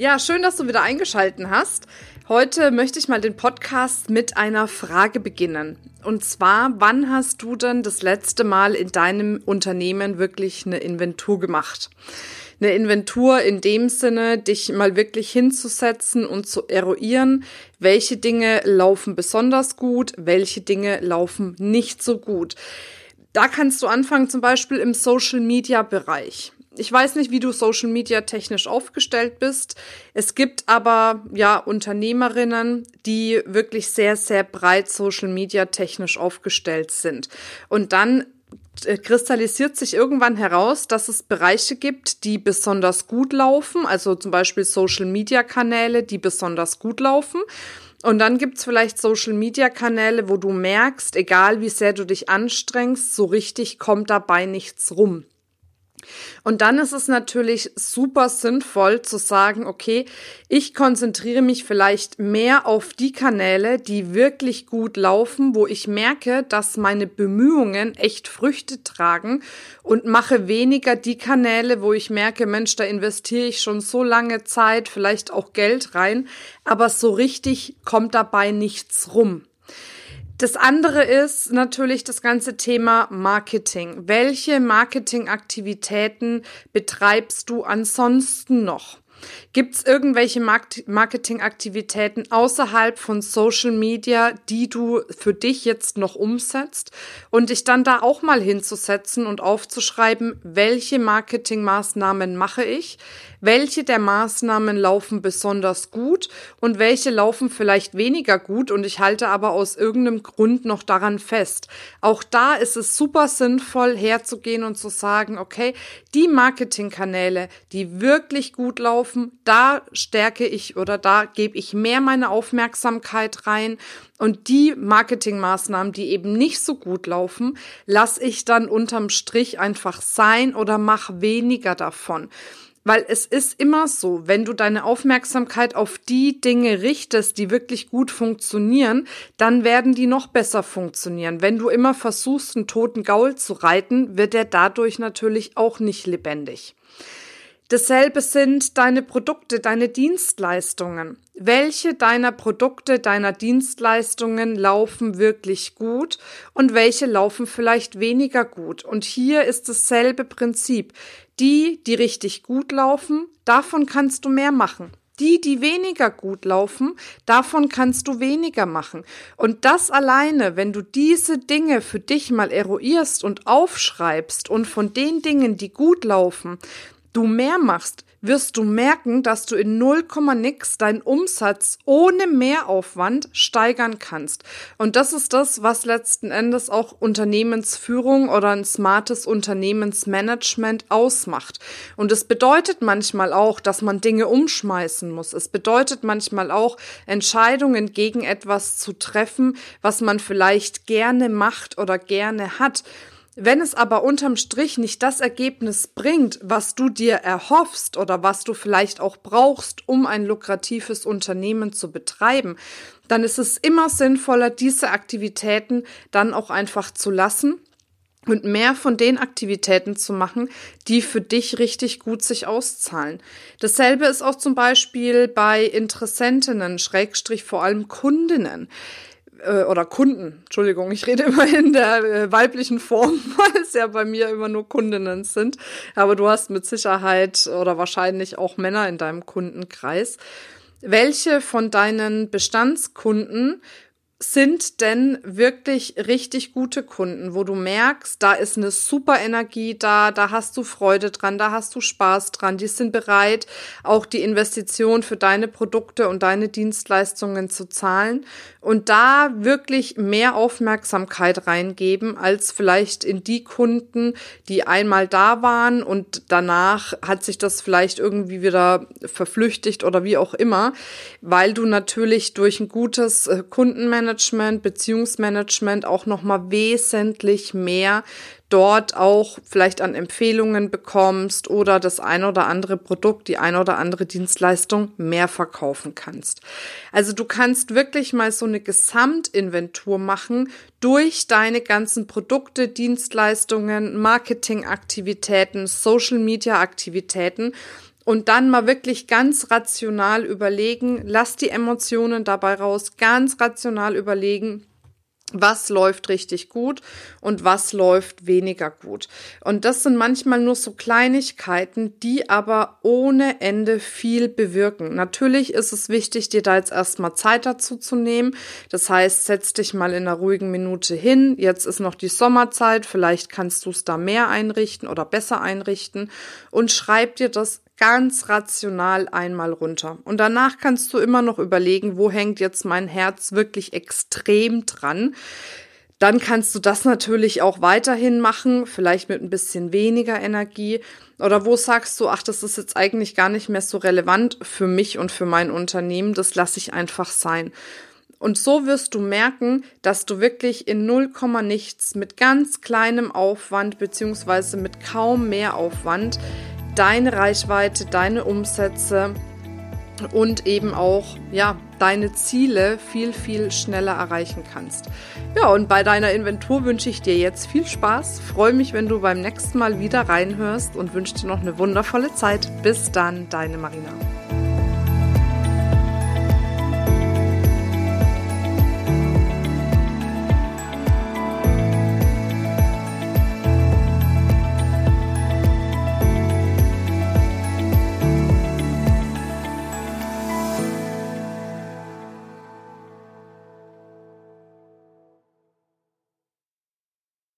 Ja, schön, dass du wieder eingeschalten hast. Heute möchte ich mal den Podcast mit einer Frage beginnen. Und zwar, wann hast du denn das letzte Mal in deinem Unternehmen wirklich eine Inventur gemacht? Eine Inventur in dem Sinne, dich mal wirklich hinzusetzen und zu eruieren, welche Dinge laufen besonders gut, welche Dinge laufen nicht so gut. Da kannst du anfangen, zum Beispiel im Social Media Bereich ich weiß nicht, wie du Social Media technisch aufgestellt bist. Es gibt aber ja Unternehmerinnen, die wirklich sehr, sehr breit Social Media technisch aufgestellt sind. Und dann äh, kristallisiert sich irgendwann heraus, dass es Bereiche gibt, die besonders gut laufen, also zum Beispiel Social-Media-Kanäle, die besonders gut laufen. Und dann gibt's vielleicht Social-Media-Kanäle, wo du merkst, egal wie sehr du dich anstrengst, so richtig kommt dabei nichts rum. Und dann ist es natürlich super sinnvoll zu sagen, okay, ich konzentriere mich vielleicht mehr auf die Kanäle, die wirklich gut laufen, wo ich merke, dass meine Bemühungen echt Früchte tragen und mache weniger die Kanäle, wo ich merke, Mensch, da investiere ich schon so lange Zeit, vielleicht auch Geld rein, aber so richtig kommt dabei nichts rum. Das andere ist natürlich das ganze Thema Marketing. Welche Marketingaktivitäten betreibst du ansonsten noch? Gibt es irgendwelche Marketingaktivitäten außerhalb von Social Media, die du für dich jetzt noch umsetzt? Und dich dann da auch mal hinzusetzen und aufzuschreiben, welche Marketingmaßnahmen mache ich, welche der Maßnahmen laufen besonders gut und welche laufen vielleicht weniger gut? Und ich halte aber aus irgendeinem Grund noch daran fest. Auch da ist es super sinnvoll herzugehen und zu sagen, okay, die Marketingkanäle, die wirklich gut laufen, da stärke ich oder da gebe ich mehr meine Aufmerksamkeit rein und die Marketingmaßnahmen, die eben nicht so gut laufen, lasse ich dann unterm Strich einfach sein oder mach weniger davon. Weil es ist immer so, wenn du deine Aufmerksamkeit auf die Dinge richtest, die wirklich gut funktionieren, dann werden die noch besser funktionieren. Wenn du immer versuchst, einen toten Gaul zu reiten, wird er dadurch natürlich auch nicht lebendig. Dasselbe sind deine Produkte, deine Dienstleistungen. Welche deiner Produkte, deiner Dienstleistungen laufen wirklich gut und welche laufen vielleicht weniger gut? Und hier ist dasselbe Prinzip. Die, die richtig gut laufen, davon kannst du mehr machen. Die, die weniger gut laufen, davon kannst du weniger machen. Und das alleine, wenn du diese Dinge für dich mal eruierst und aufschreibst und von den Dingen, die gut laufen, du mehr machst, wirst du merken, dass du in 0, nix deinen Umsatz ohne Mehraufwand steigern kannst. Und das ist das, was letzten Endes auch Unternehmensführung oder ein smartes Unternehmensmanagement ausmacht. Und es bedeutet manchmal auch, dass man Dinge umschmeißen muss. Es bedeutet manchmal auch, Entscheidungen gegen etwas zu treffen, was man vielleicht gerne macht oder gerne hat. Wenn es aber unterm Strich nicht das Ergebnis bringt, was du dir erhoffst oder was du vielleicht auch brauchst, um ein lukratives Unternehmen zu betreiben, dann ist es immer sinnvoller, diese Aktivitäten dann auch einfach zu lassen und mehr von den Aktivitäten zu machen, die für dich richtig gut sich auszahlen. Dasselbe ist auch zum Beispiel bei Interessentinnen, Schrägstrich vor allem Kundinnen äh, oder Kunden, Entschuldigung, ich rede immer in der äh, weiblichen Form, weil es ja bei mir immer nur Kundinnen sind. Aber du hast mit Sicherheit oder wahrscheinlich auch Männer in deinem Kundenkreis. Welche von deinen Bestandskunden sind denn wirklich richtig gute Kunden, wo du merkst, da ist eine super Energie da, da hast du Freude dran, da hast du Spaß dran, die sind bereit, auch die Investition für deine Produkte und deine Dienstleistungen zu zahlen und da wirklich mehr Aufmerksamkeit reingeben als vielleicht in die Kunden, die einmal da waren und danach hat sich das vielleicht irgendwie wieder verflüchtigt oder wie auch immer, weil du natürlich durch ein gutes äh, Kundenmanagement Projektmanagement, Beziehungsmanagement auch nochmal wesentlich mehr dort auch vielleicht an Empfehlungen bekommst oder das ein oder andere Produkt, die ein oder andere Dienstleistung mehr verkaufen kannst. Also du kannst wirklich mal so eine Gesamtinventur machen durch deine ganzen Produkte, Dienstleistungen, Marketingaktivitäten, Social Media Aktivitäten und dann mal wirklich ganz rational überlegen, lass die Emotionen dabei raus, ganz rational überlegen, was läuft richtig gut und was läuft weniger gut. Und das sind manchmal nur so Kleinigkeiten, die aber ohne Ende viel bewirken. Natürlich ist es wichtig, dir da jetzt erstmal Zeit dazu zu nehmen. Das heißt, setz dich mal in einer ruhigen Minute hin. Jetzt ist noch die Sommerzeit. Vielleicht kannst du es da mehr einrichten oder besser einrichten und schreib dir das ganz rational einmal runter. Und danach kannst du immer noch überlegen, wo hängt jetzt mein Herz wirklich extrem dran. Dann kannst du das natürlich auch weiterhin machen, vielleicht mit ein bisschen weniger Energie. Oder wo sagst du, ach, das ist jetzt eigentlich gar nicht mehr so relevant für mich und für mein Unternehmen, das lasse ich einfach sein. Und so wirst du merken, dass du wirklich in 0, nichts mit ganz kleinem Aufwand beziehungsweise mit kaum mehr Aufwand deine Reichweite, deine Umsätze und eben auch ja deine Ziele viel viel schneller erreichen kannst. Ja, und bei deiner Inventur wünsche ich dir jetzt viel Spaß. Freue mich, wenn du beim nächsten Mal wieder reinhörst und wünsche dir noch eine wundervolle Zeit. Bis dann, deine Marina.